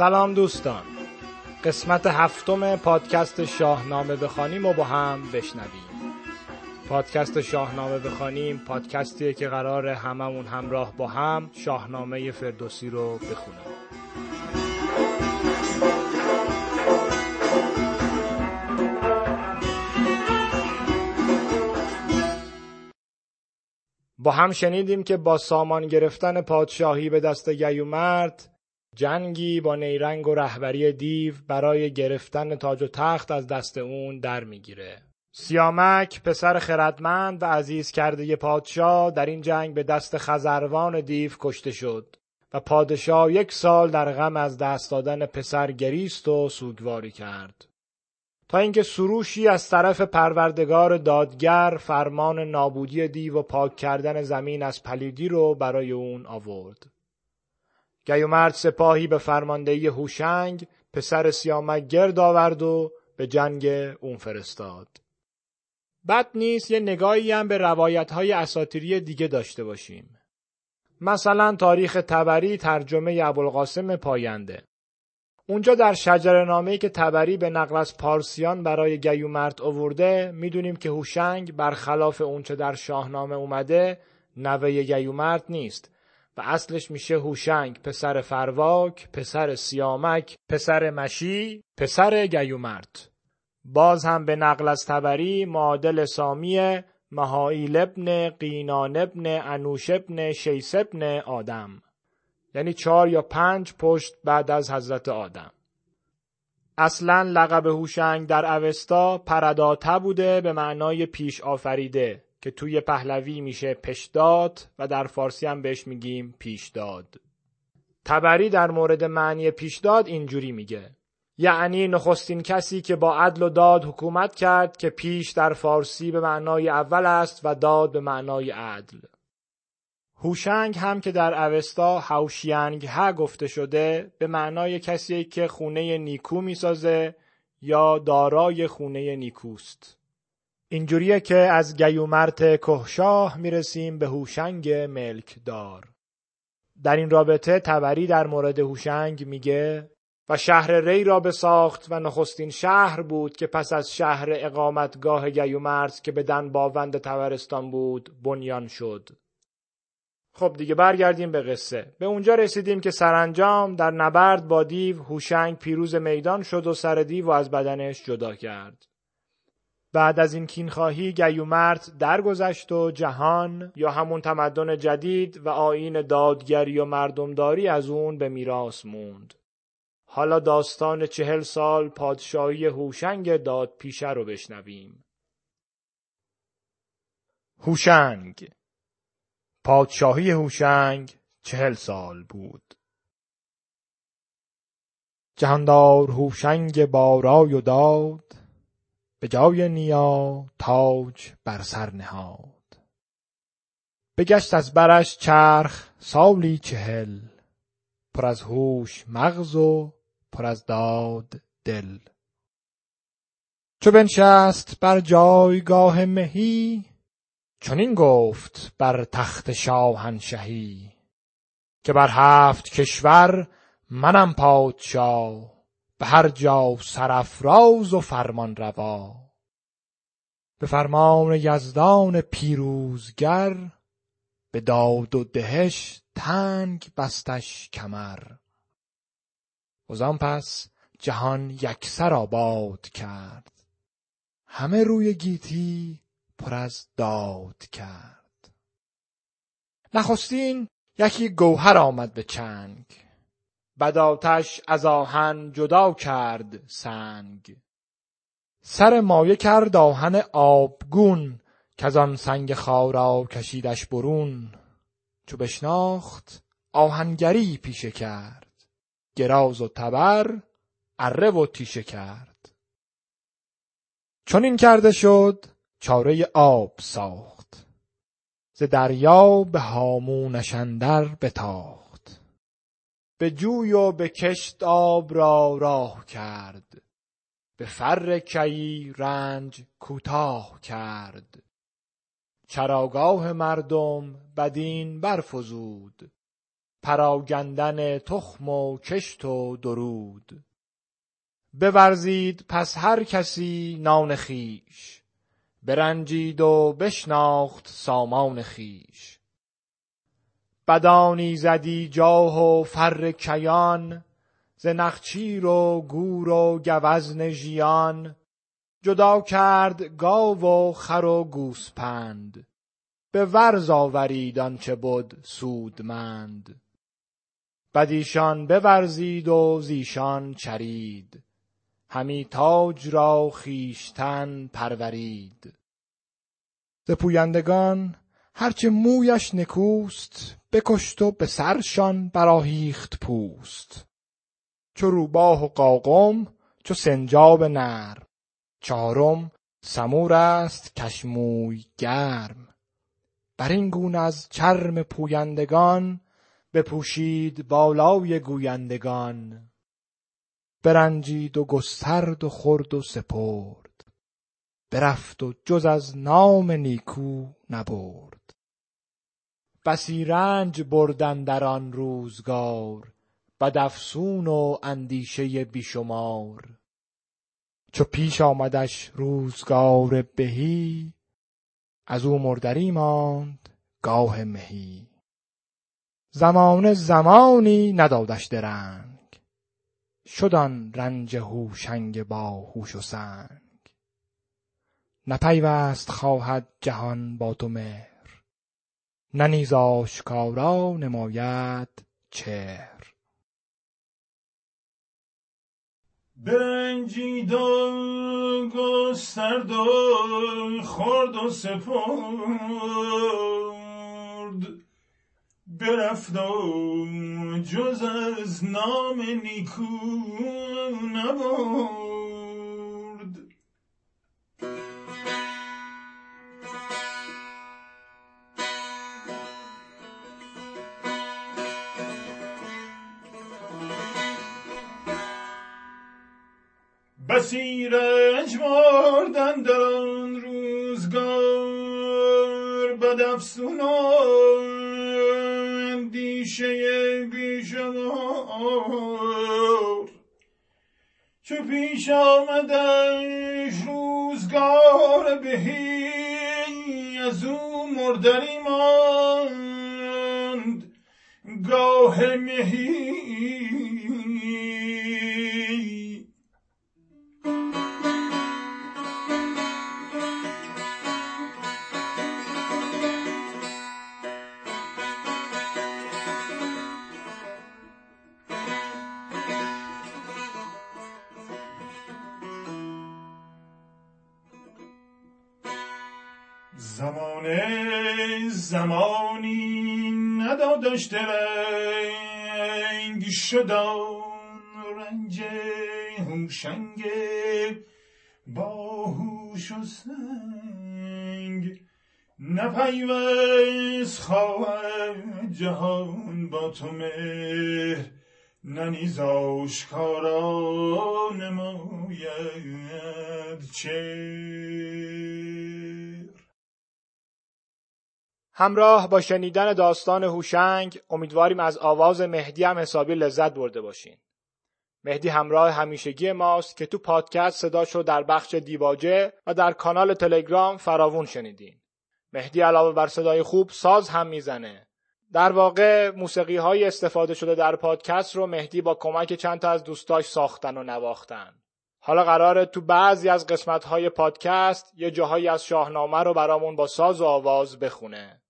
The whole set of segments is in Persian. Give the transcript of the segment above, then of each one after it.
سلام دوستان. قسمت هفتم پادکست شاهنامه بخوانیم و با هم بشنویم. پادکست شاهنامه بخوانیم پادکستیه که قرار هممون همراه با هم شاهنامه فردوسی رو بخونیم با هم شنیدیم که با سامان گرفتن پادشاهی به دست گیومرد جنگی با نیرنگ و رهبری دیو برای گرفتن تاج و تخت از دست اون در می‌گیره. سیامک پسر خردمند و عزیز کرده پادشاه در این جنگ به دست خزروان دیو کشته شد و پادشاه یک سال در غم از دست دادن پسر گریست و سوگواری کرد. تا اینکه سروشی از طرف پروردگار دادگر فرمان نابودی دیو و پاک کردن زمین از پلیدی رو برای اون آورد. گیومرد سپاهی به فرماندهی هوشنگ پسر سیامک گرد آورد و به جنگ اون فرستاد. بد نیست یه نگاهی هم به روایت های اساتیری دیگه داشته باشیم. مثلا تاریخ تبری ترجمه ابوالقاسم پاینده. اونجا در شجرنامه‌ای که تبری به نقل از پارسیان برای گیومرد آورده می‌دونیم که هوشنگ برخلاف اونچه در شاهنامه اومده نوه گیومرد نیست. و اصلش میشه هوشنگ پسر فرواک پسر سیامک پسر مشی پسر گیومرد. باز هم به نقل از تبری معادل سامی مهائیل ابن قینان ابن انوش ابن شیس ابن آدم. یعنی چهار یا پنج پشت بعد از حضرت آدم. اصلا لقب هوشنگ در اوستا پرداته بوده به معنای پیش آفریده. که توی پهلوی میشه پشداد و در فارسی هم بهش میگیم پیشداد. تبری در مورد معنی پیشداد اینجوری میگه. یعنی نخستین کسی که با عدل و داد حکومت کرد که پیش در فارسی به معنای اول است و داد به معنای عدل. هوشنگ هم که در اوستا هوشینگ ها گفته شده به معنای کسی که خونه نیکو می‌سازه یا دارای خونه نیکوست. اینجوریه که از گیومرت کهشاه می‌رسیم به هوشنگ ملکدار. در این رابطه تبری در مورد هوشنگ میگه و شهر ری را بساخت و نخستین شهر بود که پس از شهر اقامتگاه گیومرت که به دن باوند تبرستان بود بنیان شد. خب دیگه برگردیم به قصه. به اونجا رسیدیم که سرانجام در نبرد با دیو هوشنگ پیروز میدان شد و سر دیو و از بدنش جدا کرد. بعد از این کینخواهی گیومرت درگذشت و جهان یا همون تمدن جدید و آین دادگری و مردمداری از اون به میراث موند. حالا داستان چهل سال پادشاهی هوشنگ داد پیشه رو بشنویم. هوشنگ. پادشاهی هوشنگ چهل سال بود. جهاندار هوشنگ بارای و داد به جای نیا تاج بر سر نهاد. بگشت از برش چرخ سالی چهل پر از هوش مغز و پر از داد دل. چو بنشست بر جایگاه مهی چنین گفت بر تخت شاهنشهی که بر هفت کشور منم پادشاه. به هر جا سرافراز و فرمان روا. به فرمان یزدان پیروزگر به داد و دهش تنگ بستش کمر. وزان پس جهان یکسر آباد کرد. همه روی گیتی پر از داد کرد. نخستین یکی گوهر آمد به چنگ. بد آتش از آهن جدا کرد سنگ. سر مایه کرد آهن آبگون کز آن سنگ خارا کشیدش برون. چو بشناخت آهنگری پیشه کرد. گراز و تبر اره و تیشه کرد. چون این کرده شد چاره آب ساخت. ز دریا به هامونش اندر بتاخت. به جوی و به کشت آب را راه کرد. به فر کیی رنج کوتاه کرد. چراگاه مردم بدین برفزود. پراگندن تخم و کشت و درود. بورزید پس هر کسی نان خویش برنجید و بشناخت سامان خویش بدان ایزدی جاه و فر کیان ز نخچیر و گور و گوزن ژیان. جدا کرد گاو و خر و گوسپند به ورز آورید آنچه بد سودمند. بدیشان بورزید و زیشان چرید همی تاج را خویشتن پرورید. ز پویندگان هر چه مویش نکوست بکشت و به سرشان برآهیخت پوست. چو روباه و قاقم چو سنجاب نرم چهارم سمور است کش موی گرم. بر این گونه از چرم پویندگان بپوشید بالای گویندگان. برنجید و گسترد و خورد و سپرد. برفت و جز از نام نیکو نبرد. بسی رنج برد اندر آن روزگار بد افسون و اندیشه بی شمار چو پیش آمدش روزگار بهی از او مردری ماند گاه مهی. زمانه زمانی ندادش درنگ شد آن رنج هوشنگ با هوش و سنگ. نه پیوست خواهد جهان با تو مهر. نه نیز آشکارا نماید چهر. برنجید و گسترد و خورد و سپرد. برفت و جز از نام نیکو نبرد. بسی رنج بردن در آن روزگار بد افسون و اندیشه بیشمار. چو پیش آمدش روزگار بهی از او مردری ماند گاه مهی زمانی ندادش درنگ شد آن رنج هوشنگ باهوش و سنگ. نپیوست خواهد جهان با تو مهر نه نیز آشکارا نماید چهر. همراه با شنیدن داستان هوشنگ امیدواریم از آواز مهدی هم حسابی لذت برده باشین. مهدی همراه همیشگی ماست که تو پادکست صداش رو در بخش دیباجه و در کانال تلگرام فراوون شنیدین. مهدی علاوه بر صدای خوب ساز هم می‌زنه. در واقع موسیقی های استفاده شده در پادکست رو مهدی با کمک چند تا از دوستاش ساختن و نواختن. حالا قراره تو بعضی از قسمت های پادکست یه جاهایی از شاهنامه رو برامون با ساز و آواز بخونه.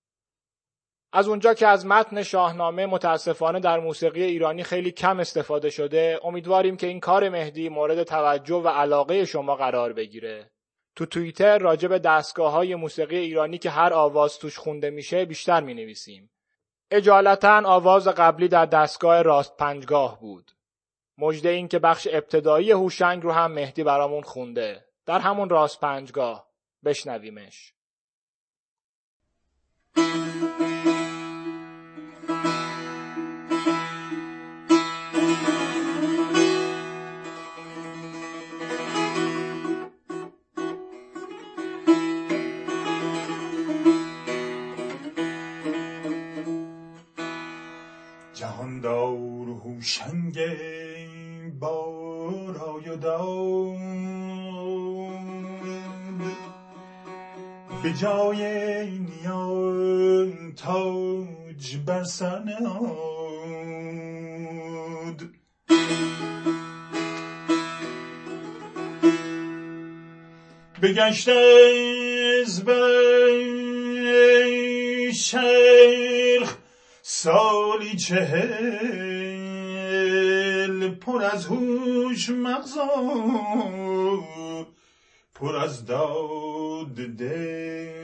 از اونجا که از متن شاهنامه متاسفانه در موسیقی ایرانی خیلی کم استفاده شده امیدواریم که این کار مهدی مورد توجه و علاقه شما قرار بگیره تو توییتر راجع به دستگاه های موسیقی ایرانی که هر آواز توش خونده میشه بیشتر می نویسیم. اجالتا آواز قبلی در دستگاه راست پنجگاه بود. مجده این که بخش ابتدایی هوشنگ رو هم مهدی برامون خونده. در همون راست پنجگاه. بشنویمش. به جای نیان تاج بر سر نهاد. بگشت از شیخ سالی چهل پر از هوش مغزا. پر از داد دل.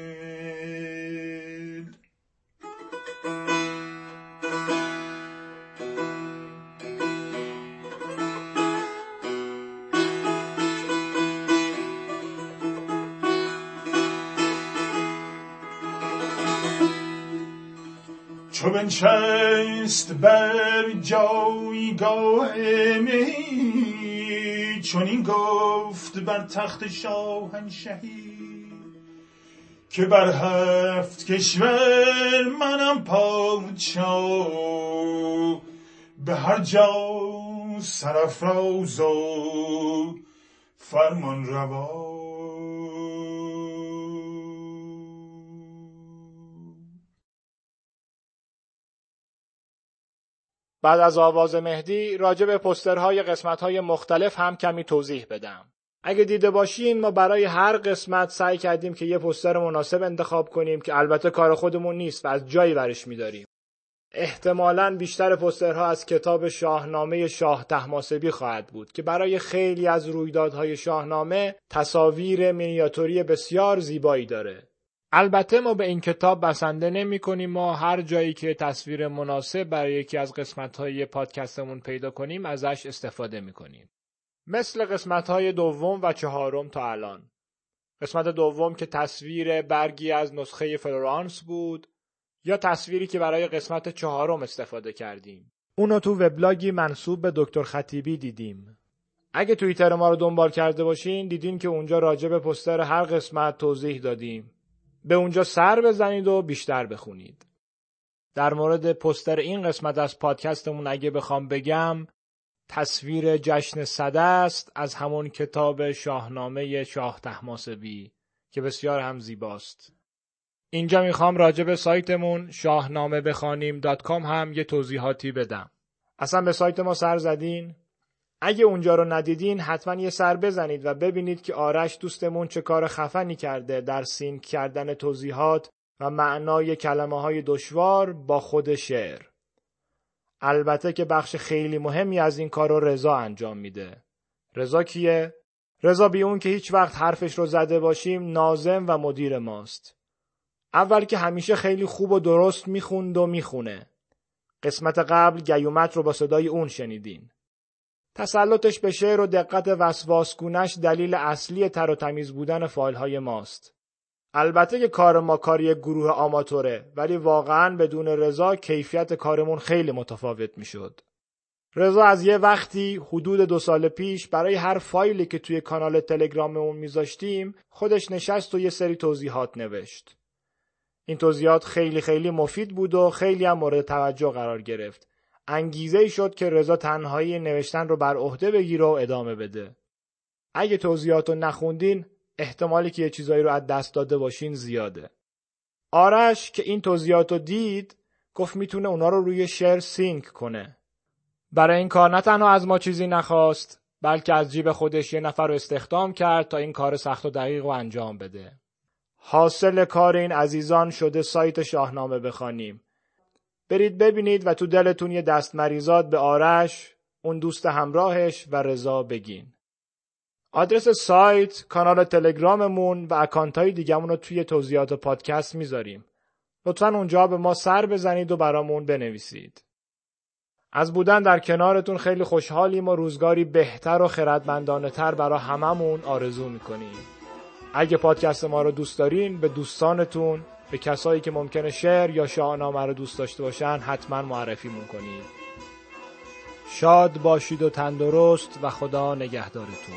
چو بنشست بر جایگاه می چنین گفت بر تخت شاهنشهی که بر هفت کشور منم پادشاه. به هر جا سرافراز و فرمان روا بعد از آواز مهدی راجع به پسترهای قسمتهای مختلف هم کمی توضیح بدم. اگه دیده باشین ما برای هر قسمت سعی کردیم که یه پستر مناسب انتخاب کنیم که البته کار خودمون نیست و از جایی برش میداریم. احتمالا بیشتر پسترها از کتاب شاهنامه شاه تحماسبی خواهد بود که برای خیلی از رویدادهای شاهنامه تصاویر مینیاتوری بسیار زیبایی داره. البته ما به این کتاب بسنده نمی کنیم ما هر جایی که تصویر مناسب برای یکی از قسمت های پادکستمون پیدا کنیم ازش استفاده می کنیم. مثل قسمت های دوم و چهارم تا الان. قسمت دوم که تصویر برگی از نسخه فلورانس بود یا تصویری که برای قسمت چهارم استفاده کردیم. اونو تو وبلاگی منصوب به دکتر خطیبی دیدیم. اگه توییتر ما رو دنبال کرده باشین دیدین که اونجا راجع به پستر هر قسمت توضیح دادیم. به اونجا سر بزنید و بیشتر بخونید. در مورد پستر این قسمت از پادکستمون اگه بخوام بگم تصویر جشن صده است از همون کتاب شاهنامه شاه تحماسبی که بسیار هم زیباست. اینجا می‌خوام راجع به سایتمون شاهنامه بخوانیم هم یه توضیحاتی بدم. اصلا به سایت ما سر زدین؟ اگه اونجا رو ندیدین حتما یه سر بزنید و ببینید که آرش دوستمون چه کار خفنی کرده در سینک کردن توضیحات و معنای کلمه های دشوار با خود شعر. البته که بخش خیلی مهمی از این کار رو رضا انجام میده. رضا کیه؟ رضا بی اون که هیچ وقت حرفش رو زده باشیم نازم و مدیر ماست. اول که همیشه خیلی خوب و درست می‌خوند و می‌خونه. قسمت قبل گیومت رو با صدای اون شنیدین. تسلطش به شعر و دقت وسواسگونش دلیل اصلی تر و تمیز بودن فایل ماست. البته که کار ما کاری گروه آماتوره ولی واقعا بدون رضا کیفیت کارمون خیلی متفاوت می‌شد. رضا از یه وقتی حدود دو سال پیش برای هر فایلی که توی کانال تلگراممون میذاشتیم خودش نشست و یه سری توضیحات نوشت. این توضیحات خیلی خیلی مفید بود و خیلی هم مورد توجه قرار گرفت. انگیزه شد که رضا تنهایی نوشتن رو بر عهده بگیره و ادامه بده. اگه توضیحات رو نخوندین احتمالی که یه چیزایی رو از دست داده باشین زیاده. آرش که این توضیحات رو دید گفت می‌تونه اونا رو روی شعر sync کنه. برای این کار نه تنها از ما چیزی نخواست بلکه از جیب خودش یه نفر رو استخدام کرد تا این کار سخت و دقیق رو انجام بده. حاصل کار این عزیزان شده سایت شاهنامه بخوانیم برید ببینید و تو دلتون یه دست مریزاد به آرش اون دوست همراهش و رضا بگین آدرس سایت، کانال تلگراممون و اکانت های دیگمون رو توی توضیحات پادکست می‌ذاریم. لطفا اونجا به ما سر بزنید و برامون بنویسید. از بودن در کنارتون خیلی خوشحالیم و روزگاری بهتر و خردمندانه تر برا هممون آرزو می‌کنیم. اگه پادکست ما رو دوست دارین به دوستانتون به کسایی که ممکنه شعر یا شاهنامه رو دوست داشته باشن حتما معرفی کنید شاد باشید و تندرست و خدا نگهدارتون.